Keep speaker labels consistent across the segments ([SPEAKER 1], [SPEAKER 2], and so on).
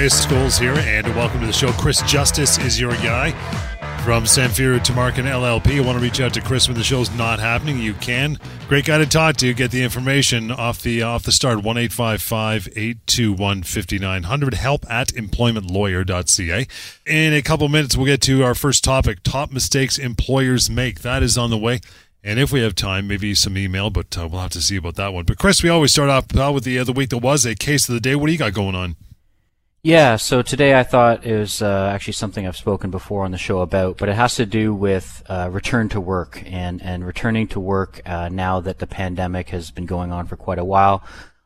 [SPEAKER 1] Tobias Scholes here, and welcome to the show. Chris Justice is your guy from Samfiru Tumarkin LLP. I want to reach out to Chris when the show's not happening. You can. Great guy to talk to. Get the information off the off the start. One eight five five eight two one fifty nine hundred. Help at employmentlawyer.ca. In a couple minutes, we'll get to our first topic: top mistakes employers make. That is on the way. And if we have time, maybe some email, but uh, we'll have to see about that one. But Chris, we always start off uh, with the uh, the week that was a case of the day. What do you got going on?
[SPEAKER 2] Yeah, so today I thought it was uh, actually something I've spoken before on the show about, but it has to do with uh, return to work and, and returning to work uh, now that the pandemic has been going on for quite a while.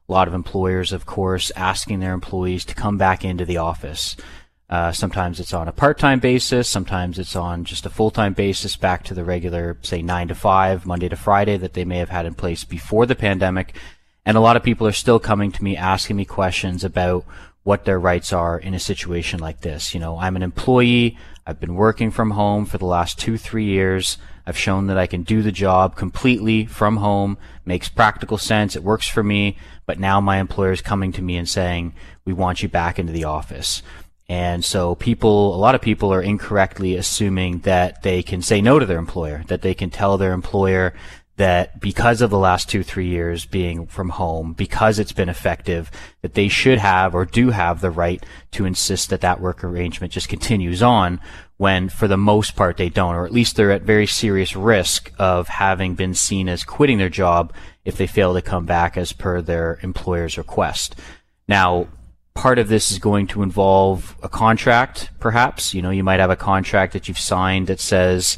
[SPEAKER 2] A lot of employers, of course, asking their employees to come back into the office. Uh, sometimes it's on a part-time basis, sometimes it's on just a full-time basis back to the regular, say, 9 to 5, Monday to Friday that they may have had in place before the pandemic. And a lot of people are still coming to me asking me questions about what their rights are in a situation like this. You know, I'm an employee. I've been working from home for the last two, three years. I've shown that I can do the job completely from home, makes practical sense. It works for me. But now my employer is coming to me and saying, we want you back into the office. And so people, a lot of people are incorrectly assuming that they can say no to their employer, that they can tell their employer that because of the last two, three years being from home, because it's been effective, that they should have or do have the right to insist that that work arrangement just continues on when for the most part they don't, or at least they're at very serious risk of having been seen as quitting their job if they fail to come back as per their employer's request. Now, part of this is going to involve a contract, perhaps. You know, you might have a contract that you've signed that says,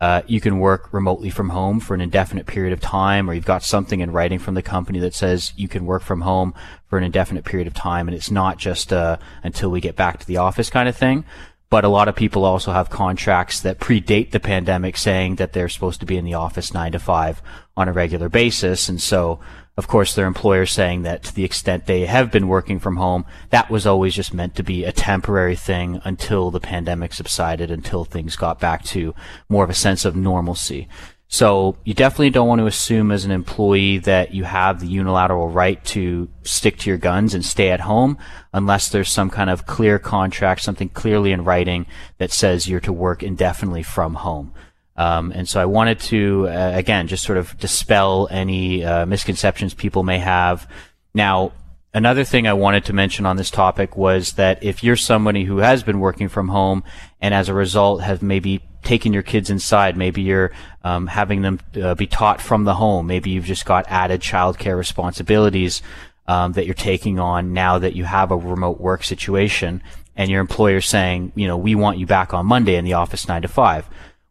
[SPEAKER 2] uh, you can work remotely from home for an indefinite period of time, or you've got something in writing from the company that says you can work from home for an indefinite period of time, and it's not just uh, until we get back to the office kind of thing. But a lot of people also have contracts that predate the pandemic saying that they're supposed to be in the office nine to five on a regular basis. And so of course, their employers saying that to the extent they have been working from home, that was always just meant to be a temporary thing until the pandemic subsided, until things got back to more of a sense of normalcy. So you definitely don't want to assume as an employee that you have the unilateral right to stick to your guns and stay at home unless there's some kind of clear contract, something clearly in writing that says you're to work indefinitely from home. Um, and so I wanted to, uh, again, just sort of dispel any uh, misconceptions people may have. Now, another thing I wanted to mention on this topic was that if you're somebody who has been working from home and as a result have maybe taken your kids inside, maybe you're um, having them uh, be taught from the home, maybe you've just got added childcare responsibilities um, that you're taking on now that you have a remote work situation, and your employer's saying, you know, we want you back on Monday in the office nine to five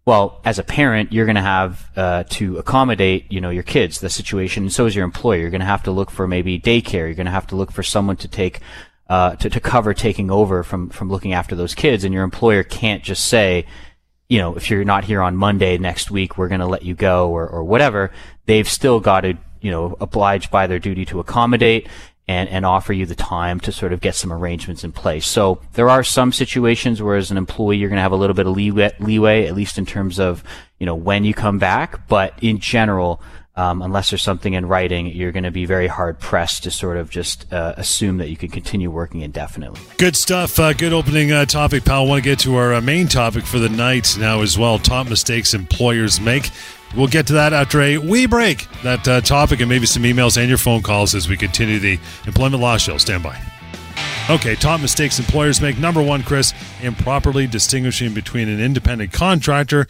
[SPEAKER 2] well, as a parent, you're going to have uh, to accommodate, you know, your kids, the situation, and so is your employer. You're going to have to look for maybe daycare. You're going to have to look for someone to take, uh, to, to cover taking over from from looking after those kids, and your employer can't just say, you know, if you're not here on Monday next week, we're going to let you go or or whatever. They've still got to, you know, obliged by their duty to accommodate and, and offer you the time to sort of get some arrangements in place. So there are some situations where as an employee, you're going to have a little bit of leeway, leeway, at least in terms of, you know, when you come back. But in general, um, unless there's something in writing, you're going to be very hard pressed to sort of just uh, assume that you can continue working indefinitely.
[SPEAKER 1] Good stuff. Uh, good opening uh, topic, pal. I want to get to our uh, main topic for the night now as well. Top mistakes employers make. We'll get to that after a wee break. That uh, topic and maybe some emails and your phone calls as we continue the employment law show. Stand by. Okay, top mistakes employers make. Number one, Chris, improperly distinguishing between an independent contractor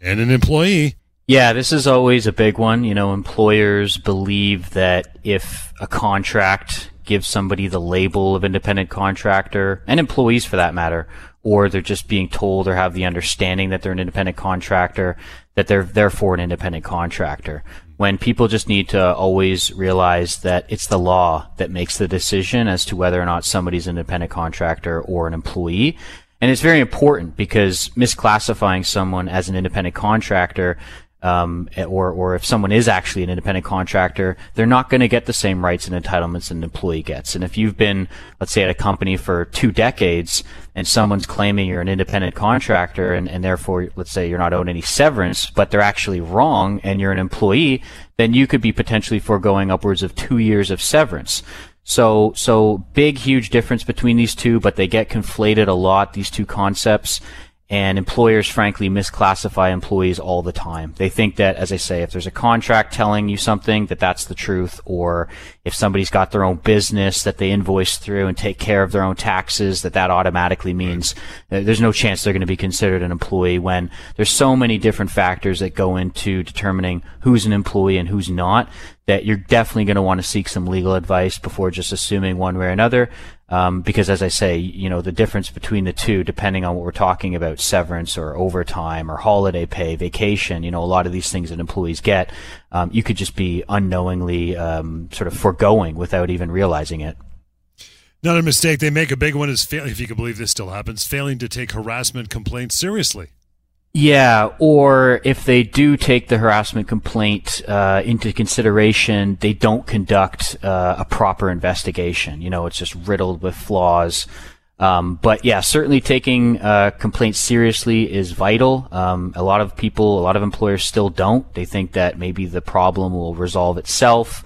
[SPEAKER 1] and an employee.
[SPEAKER 2] Yeah, this is always a big one. You know, employers believe that if a contract gives somebody the label of independent contractor, and employees for that matter, or they're just being told or have the understanding that they're an independent contractor, that they're therefore an independent contractor. When people just need to always realize that it's the law that makes the decision as to whether or not somebody's an independent contractor or an employee. And it's very important because misclassifying someone as an independent contractor um, or or if someone is actually an independent contractor, they're not going to get the same rights and entitlements an employee gets. And if you've been, let's say, at a company for two decades, and someone's claiming you're an independent contractor, and, and therefore, let's say, you're not owed any severance, but they're actually wrong, and you're an employee, then you could be potentially foregoing upwards of two years of severance. So, so big, huge difference between these two, but they get conflated a lot, these two concepts. And employers, frankly, misclassify employees all the time. They think that, as I say, if there's a contract telling you something, that that's the truth, or if somebody's got their own business that they invoice through and take care of their own taxes, that that automatically means there's no chance they're going to be considered an employee when there's so many different factors that go into determining who's an employee and who's not that you're definitely going to want to seek some legal advice before just assuming one way or another. Um, because as I say, you know, the difference between the two, depending on what we're talking about, severance or overtime or holiday pay, vacation, you know, a lot of these things that employees get, um, you could just be unknowingly um, sort of foregoing without even realizing it.
[SPEAKER 1] Another mistake they make a big one is, if you can believe this still happens, failing to take harassment complaints seriously.
[SPEAKER 2] Yeah, or if they do take the harassment complaint uh, into consideration, they don't conduct uh, a proper investigation. You know, it's just riddled with flaws. Um, but yeah, certainly taking uh, complaints seriously is vital. Um, a lot of people, a lot of employers still don't. They think that maybe the problem will resolve itself.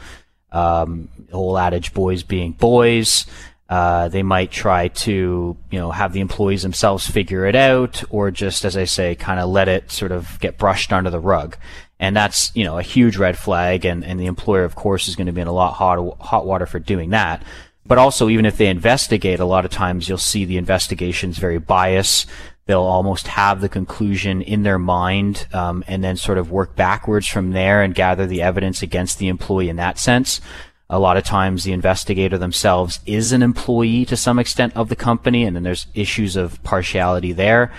[SPEAKER 2] Um, whole adage, boys being boys. Uh, they might try to, you know, have the employees themselves figure it out, or just, as I say, kind of let it sort of get brushed under the rug. And that's, you know, a huge red flag, and, and the employer, of course, is going to be in a lot hot, hot water for doing that. But also, even if they investigate, a lot of times you'll see the investigations very biased. They'll almost have the conclusion in their mind, um, and then sort of work backwards from there and gather the evidence against the employee in that sense. A lot of times the investigator themselves is an employee to some extent of the company, and then there's issues of partiality there.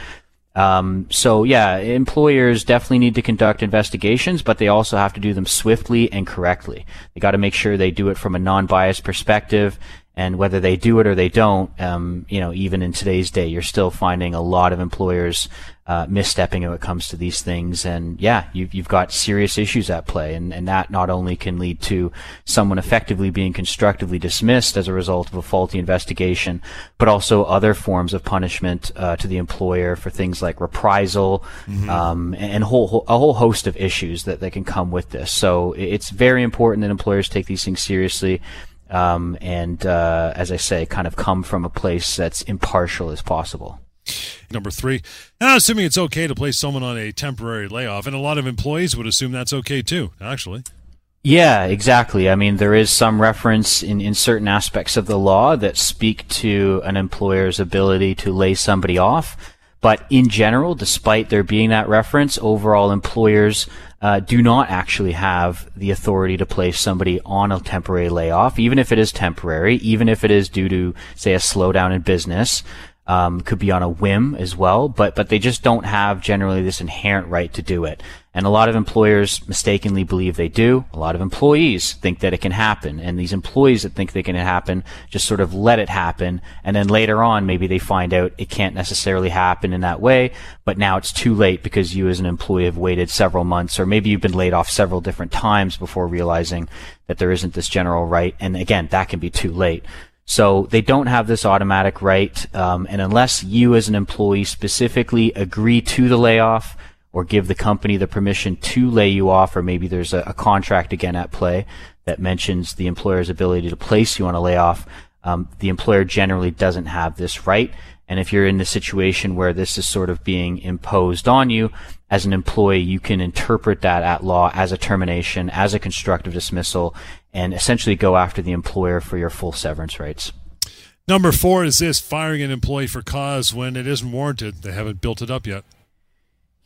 [SPEAKER 2] Um, so yeah, employers definitely need to conduct investigations, but they also have to do them swiftly and correctly. They got to make sure they do it from a non-biased perspective and whether they do it or they don't, um, you know, even in today's day, you're still finding a lot of employers uh, misstepping when it comes to these things. And yeah, you've, you've got serious issues at play. And, and that not only can lead to someone effectively being constructively dismissed as a result of a faulty investigation, but also other forms of punishment uh, to the employer for things like reprisal mm-hmm. um, and whole, a whole host of issues that, that can come with this. So it's very important that employers take these things seriously um, and uh, as I say, kind of come from a place that's impartial as possible.
[SPEAKER 1] Number three, now assuming it's okay to place someone on a temporary layoff, and a lot of employees would assume that's okay too, actually.
[SPEAKER 2] Yeah, exactly. I mean, there is some reference in, in certain aspects of the law that speak to an employer's ability to lay somebody off. But in general, despite there being that reference, overall employers uh, do not actually have the authority to place somebody on a temporary layoff, even if it is temporary, even if it is due to, say, a slowdown in business um, could be on a whim as well, but but they just don't have generally this inherent right to do it. And a lot of employers mistakenly believe they do. A lot of employees think that it can happen, and these employees that think they can happen just sort of let it happen, and then later on maybe they find out it can't necessarily happen in that way. But now it's too late because you as an employee have waited several months, or maybe you've been laid off several different times before realizing that there isn't this general right. And again, that can be too late. So they don't have this automatic right, um, and unless you as an employee specifically agree to the layoff or give the company the permission to lay you off, or maybe there's a, a contract again at play that mentions the employer's ability to place you on a layoff, um, the employer generally doesn't have this right. And if you're in the situation where this is sort of being imposed on you, as an employee, you can interpret that at law as a termination, as a constructive dismissal, and essentially go after the employer for your full severance rights.
[SPEAKER 1] Number four is this firing an employee for cause when it isn't warranted. They haven't built it up yet.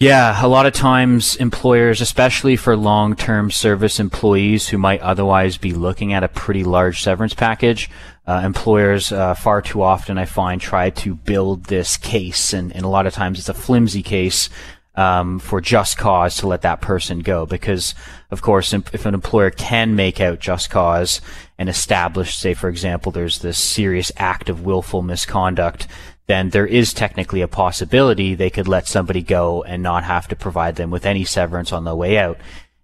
[SPEAKER 2] Yeah, a lot of times employers, especially for long-term service employees who might otherwise be looking at a pretty large severance package, uh, employers uh, far too often I find try to build this case, and, and a lot of times it's a flimsy case um, for just cause to let that person go. Because, of course, if an employer can make out just cause and establish, say, for example, there's this serious act of willful misconduct, then there is technically a possibility they could let somebody go and not have to provide them with any severance on the way out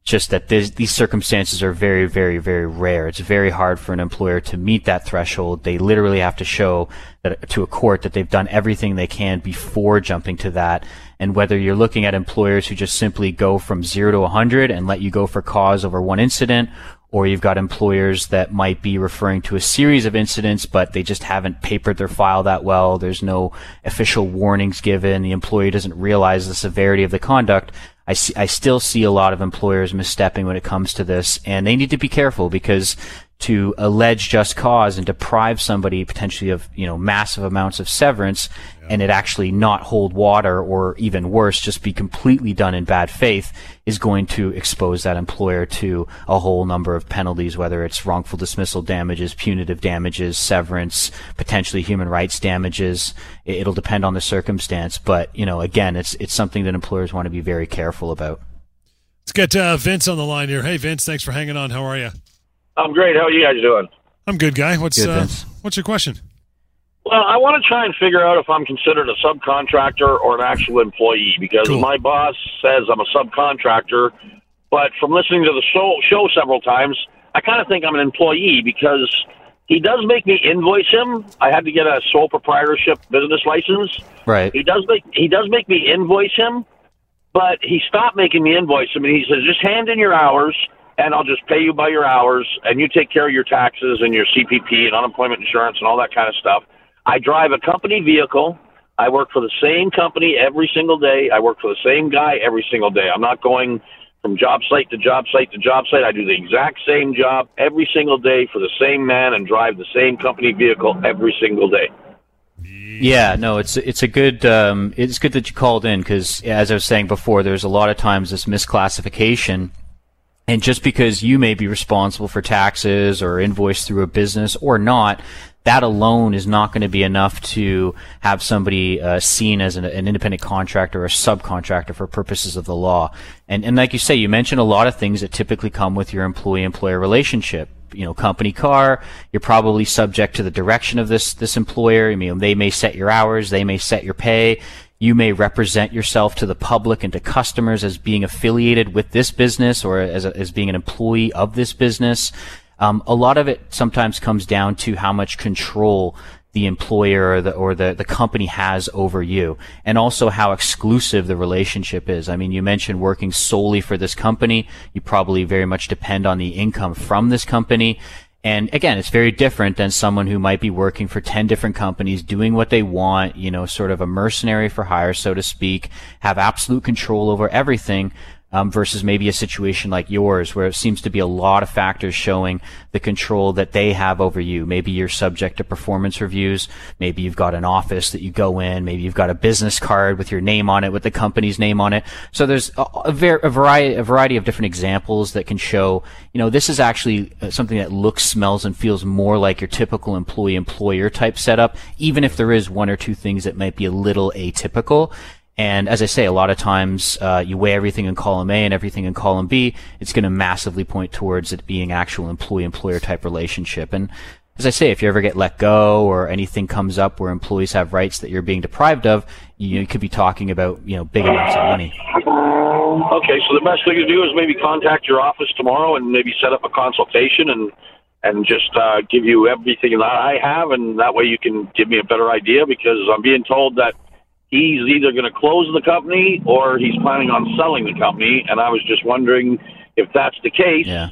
[SPEAKER 2] just that these circumstances are very, very, very rare. It's very hard for an employer to meet that threshold. They literally have to show that, to a court that they've done everything they can before jumping to that. And whether you're looking at employers who just simply go from zero to 100 and let you go for cause over one incident, or you've got employers that might be referring to a series of incidents, but they just haven't papered their file that well. There's no official warnings given. The employee doesn't realize the severity of the conduct. I, see, I still see a lot of employers misstepping when it comes to this, and they need to be careful because to allege just cause and deprive somebody potentially of you know massive amounts of severance yeah. and it actually not hold water or even worse just be completely done in bad faith is going to expose that employer to a whole number of penalties whether it's wrongful dismissal damages punitive damages severance potentially human rights damages. It'll depend on the circumstance but you know again it's it's something that employers want to be very careful about.
[SPEAKER 1] Let's get uh, Vince on the line here. Hey Vince thanks for hanging on. How are you
[SPEAKER 3] I'm great. How are you guys doing?
[SPEAKER 1] I'm good, guy. What's good, uh, what's your question?
[SPEAKER 3] Well, I want to try and figure out if I'm considered a subcontractor or an actual employee because cool. my boss says I'm a subcontractor, but from listening to the show, show several times, I kind of think I'm an employee because he does make me invoice him. I had to get a sole proprietorship business license.
[SPEAKER 2] Right.
[SPEAKER 3] He does make he does make me invoice him, but he stopped making me invoice him, and he says just hand in your hours and I'll just pay you by your hours, and you take care of your taxes and your CPP and unemployment insurance and all that kind of stuff. I drive a company vehicle. I work for the same company every single day. I work for the same guy every single day. I'm not going from job site to job site to job site. I do the exact same job every single day for the same man and drive the same company vehicle every single day.
[SPEAKER 2] Yeah, no, it's it's a good um, it's good that you called in because as I was saying before, there's a lot of times this misclassification and just because you may be responsible for taxes or invoice through a business or not, that alone is not going to be enough to have somebody uh, seen as an, an, independent contractor or a subcontractor for purposes of the law. And, and like you say, you mentioned a lot of things that typically come with your employee-employer relationship. You know, company car, you're probably subject to the direction of this, this employer. I mean, they may set your hours, they may set your pay. You may represent yourself to the public and to customers as being affiliated with this business or as, a, as being an employee of this business. Um, a lot of it sometimes comes down to how much control the employer or the or the, the company has over you and also how exclusive the relationship is. I mean, you mentioned working solely for this company. You probably very much depend on the income from this company. And again, it's very different than someone who might be working for 10 different companies, doing what they want, you know, sort of a mercenary for hire, so to speak, have absolute control over everything um, versus maybe a situation like yours where it seems to be a lot of factors showing the control that they have over you. Maybe you're subject to performance reviews. Maybe you've got an office that you go in. Maybe you've got a business card with your name on it, with the company's name on it. So there's a, a, ver- a variety, a variety of different examples that can show, you know, this is actually uh, something that looks, smells, and feels more like your typical employee-employer type setup, even if there is one or two things that might be a little atypical. And as I say, a lot of times uh, you weigh everything in column A and everything in column B. It's going to massively point towards it being actual employee-employer type relationship. And as I say, if you ever get let go or anything comes up where employees have rights that you're being deprived of, you, you could be talking about you know big amounts of money.
[SPEAKER 3] Okay, so the best thing to do is maybe contact your office tomorrow and maybe set up a consultation and and just uh, give you everything that I have, and that way you can give me a better idea because I'm being told that he's either going to close the company or he's planning on selling the company. And I was just wondering if that's the case,
[SPEAKER 2] yeah.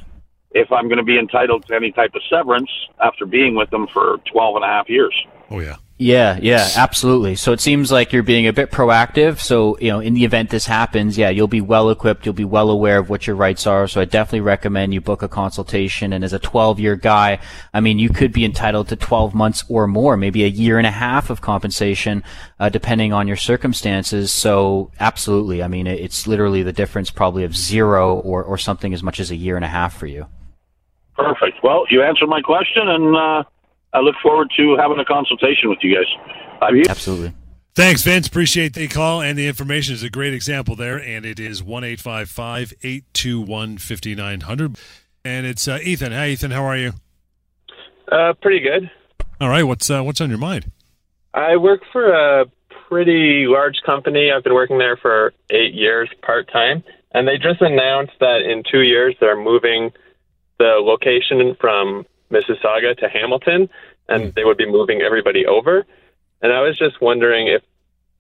[SPEAKER 3] if I'm going to be entitled to any type of severance after being with them for 12 and a half years.
[SPEAKER 1] Oh, yeah.
[SPEAKER 2] Yeah, yeah, absolutely. So it seems like you're being a bit proactive. So, you know, in the event this happens, yeah, you'll be well equipped. You'll be well aware of what your rights are. So I definitely recommend you book a consultation. And as a 12 year guy, I mean, you could be entitled to 12 months or more, maybe a year and a half of compensation, uh, depending on your circumstances. So absolutely. I mean, it's literally the difference probably of zero or, or something as much as a year and a half for you.
[SPEAKER 3] Perfect. Well, you answered my question and, uh, I look forward to having a consultation with you guys.
[SPEAKER 2] Absolutely.
[SPEAKER 1] Thanks, Vince. Appreciate the call and the information is a great example there. And it is 1 821 5900. And it's uh, Ethan. Hi, Ethan. How are you?
[SPEAKER 4] Uh, pretty good.
[SPEAKER 1] All right. What's uh, what's on your mind?
[SPEAKER 4] I work for a pretty large company. I've been working there for eight years part time. And they just announced that in two years they're moving the location from Mississauga to Hamilton, and mm. they would be moving everybody over. And I was just wondering if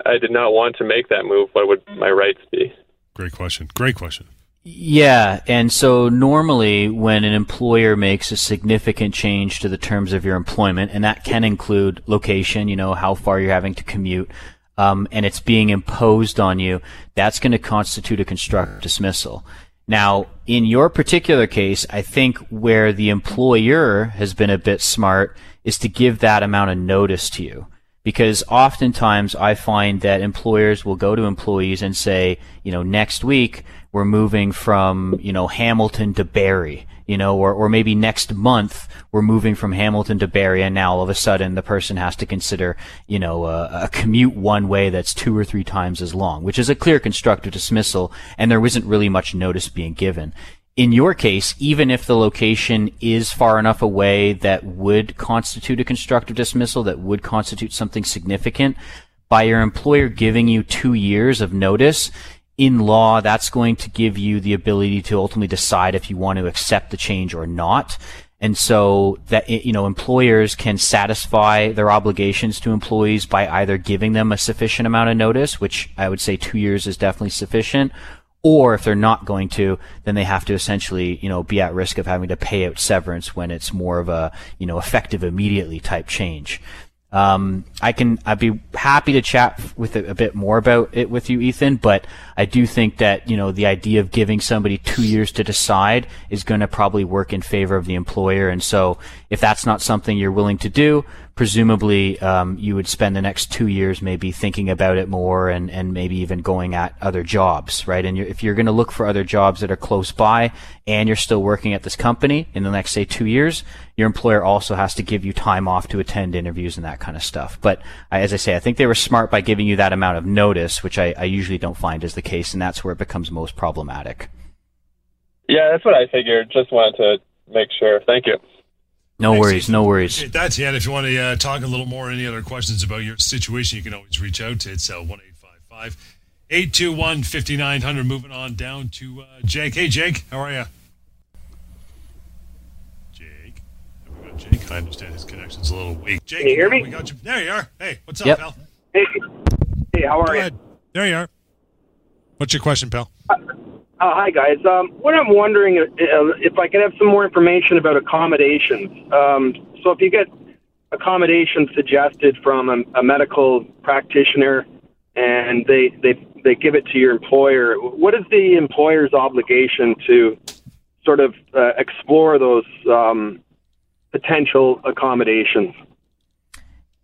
[SPEAKER 4] I did not want to make that move, what would my rights be?
[SPEAKER 1] Great question. Great question.
[SPEAKER 2] Yeah, and so normally when an employer makes a significant change to the terms of your employment, and that can include location, you know, how far you're having to commute, um, and it's being imposed on you, that's going to constitute a constructive dismissal. Now, in your particular case, I think where the employer has been a bit smart is to give that amount of notice to you. Because oftentimes I find that employers will go to employees and say, you know, next week we're moving from, you know, Hamilton to Barrie, you know, or, or maybe next month we're moving from Hamilton to Barrie and now all of a sudden the person has to consider, you know, a, a commute one way that's two or three times as long, which is a clear constructive dismissal and there isn't really much notice being given. In your case, even if the location is far enough away that would constitute a constructive dismissal, that would constitute something significant, by your employer giving you two years of notice, in law, that's going to give you the ability to ultimately decide if you want to accept the change or not. And so that, you know, employers can satisfy their obligations to employees by either giving them a sufficient amount of notice, which I would say two years is definitely sufficient, or if they're not going to, then they have to essentially, you know, be at risk of having to pay out severance when it's more of a, you know, effective immediately type change. Um, I can, I'd be happy to chat with a, a, bit more about it with you, Ethan, but I do think that, you know, the idea of giving somebody two years to decide is going to probably work in favor of the employer. And so if that's not something you're willing to do, presumably um, you would spend the next two years maybe thinking about it more and, and maybe even going at other jobs, right? And you're, if you're going to look for other jobs that are close by and you're still working at this company in the next, say, two years, your employer also has to give you time off to attend interviews and that kind of stuff. But as I say, I think they were smart by giving you that amount of notice, which I, I usually don't find is the case, and that's where it becomes most problematic.
[SPEAKER 4] Yeah, that's what I figured. Just wanted to make sure. Thank you.
[SPEAKER 2] No Thanks, worries, no worries.
[SPEAKER 1] That's it. If you want to uh, talk a little more, any other questions about your situation, you can always reach out to it's uh, one eight five five eight two one fifty nine hundred. Moving on down to uh, Jake. Hey, Jake, how are you? Jake, we got Jake. I understand his connection's a little weak. Jake,
[SPEAKER 5] can you hear me?
[SPEAKER 1] We got you. There you are. Hey, what's up,
[SPEAKER 2] yep.
[SPEAKER 1] pal?
[SPEAKER 5] Hey, hey, how are
[SPEAKER 1] Go
[SPEAKER 5] you?
[SPEAKER 1] Ahead. There you are. What's your question, pal?
[SPEAKER 5] Uh, uh, hi, guys. Um, what I'm wondering uh, if I can have some more information about accommodations. Um, so, if you get accommodations suggested from a, a medical practitioner and they, they they give it to your employer, what is the employer's obligation to sort of uh, explore those um, potential accommodations?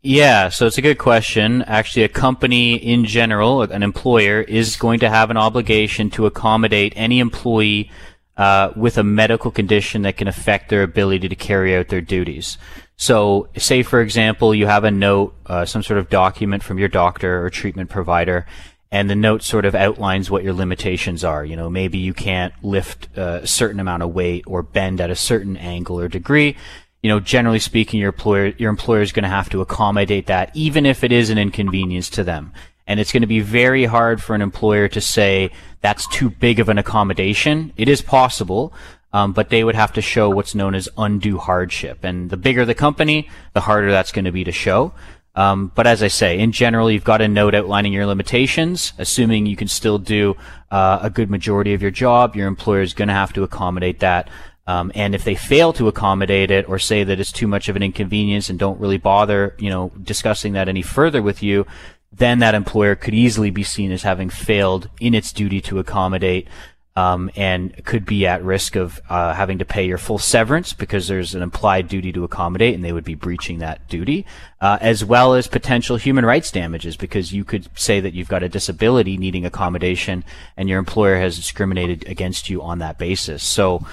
[SPEAKER 2] Yeah, so it's a good question. Actually, a company in general, an employer, is going to have an obligation to accommodate any employee uh, with a medical condition that can affect their ability to carry out their duties. So, say for example, you have a note, uh, some sort of document from your doctor or treatment provider, and the note sort of outlines what your limitations are. You know, maybe you can't lift a certain amount of weight or bend at a certain angle or degree you know, generally speaking, your employer your employer is going to have to accommodate that, even if it is an inconvenience to them. And it's going to be very hard for an employer to say that's too big of an accommodation. It is possible, um, but they would have to show what's known as undue hardship. And the bigger the company, the harder that's going to be to show. Um, but as I say, in general, you've got a note outlining your limitations. Assuming you can still do uh, a good majority of your job, your employer is going to have to accommodate that. Um, and if they fail to accommodate it or say that it's too much of an inconvenience and don't really bother, you know, discussing that any further with you, then that employer could easily be seen as having failed in its duty to accommodate um, and could be at risk of uh, having to pay your full severance because there's an implied duty to accommodate and they would be breaching that duty, uh, as well as potential human rights damages because you could say that you've got a disability needing accommodation and your employer has discriminated against you on that basis. So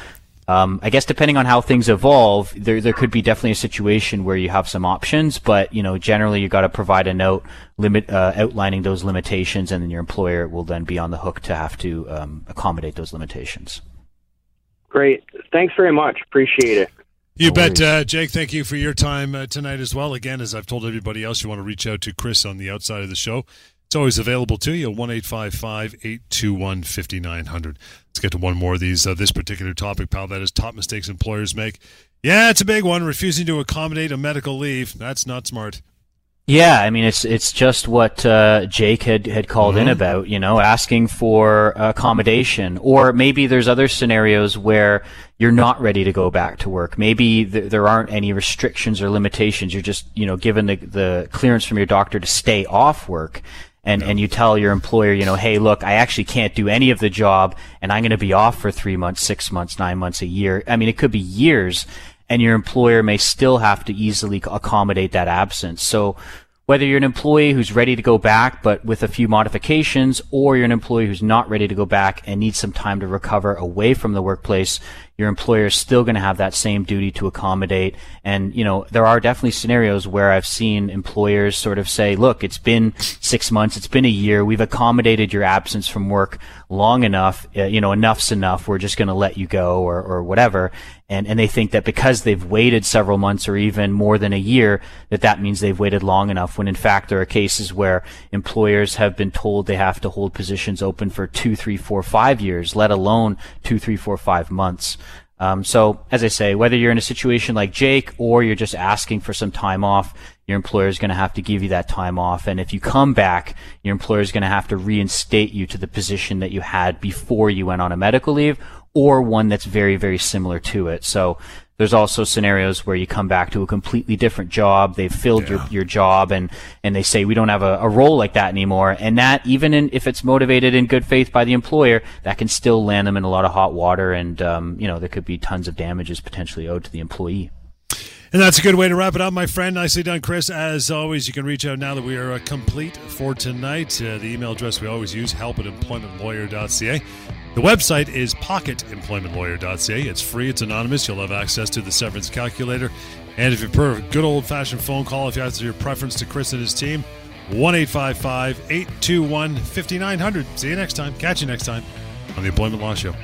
[SPEAKER 2] um, I guess depending on how things evolve, there there could be definitely a situation where you have some options, but you know generally you got to provide a note limit uh, outlining those limitations, and then your employer will then be on the hook to have to um, accommodate those limitations.
[SPEAKER 5] Great, thanks very much. Appreciate it.
[SPEAKER 1] You no bet, uh, Jake. Thank you for your time uh, tonight as well. Again, as I've told everybody else, you want to reach out to Chris on the outside of the show. It's always available to you, 1 821 5900. Let's get to one more of these. Uh, this particular topic, pal, that is top mistakes employers make. Yeah, it's a big one. Refusing to accommodate a medical leave. That's not smart.
[SPEAKER 2] Yeah, I mean it's it's just what uh, Jake had had called mm-hmm. in about, you know, asking for accommodation, or maybe there's other scenarios where you're not ready to go back to work. Maybe th- there aren't any restrictions or limitations. You're just you know given the the clearance from your doctor to stay off work. And, and you tell your employer, you know, hey, look, I actually can't do any of the job and I'm going to be off for three months, six months, nine months, a year. I mean, it could be years and your employer may still have to easily accommodate that absence. So whether you're an employee who's ready to go back but with a few modifications or you're an employee who's not ready to go back and needs some time to recover away from the workplace your employer is still going to have that same duty to accommodate. And you know there are definitely scenarios where i've seen employers sort of say look it's been 6 months it's been a year we've accommodated your absence from work long enough uh, you know enough's enough we're just going to let you go or or whatever. And and they think that because they've waited several months or even more than a year that that means they've waited long enough when in fact there are cases where employers have been told they have to hold positions open for two three four five years let alone two three four five months um, so as I say, whether you're in a situation like Jake or you're just asking for some time off, your employer is going to have to give you that time off. And if you come back, your employer is going to have to reinstate you to the position that you had before you went on a medical leave or one that's very, very similar to it. So there's also scenarios where you come back to a completely different job. They've filled yeah. your, your job and, and they say, we don't have a, a role like that anymore. And that, even in, if it's motivated in good faith by the employer, that can still land them in a lot of hot water. And, um, you know, there could be tons of damages potentially owed to the employee.
[SPEAKER 1] And that's a good way to wrap it up, my friend. Nicely done, Chris. As always, you can reach out now that we are uh, complete for tonight. Uh, the email address we always use, help at employmentlawyer.ca. The website is pocketemploymentlawyer.ca. It's free, it's anonymous. You'll have access to the severance calculator. And if you prefer a good old fashioned phone call, if you have your preference to Chris and his team, 1 821 5900. See you next time. Catch you next time on the Employment Law Show.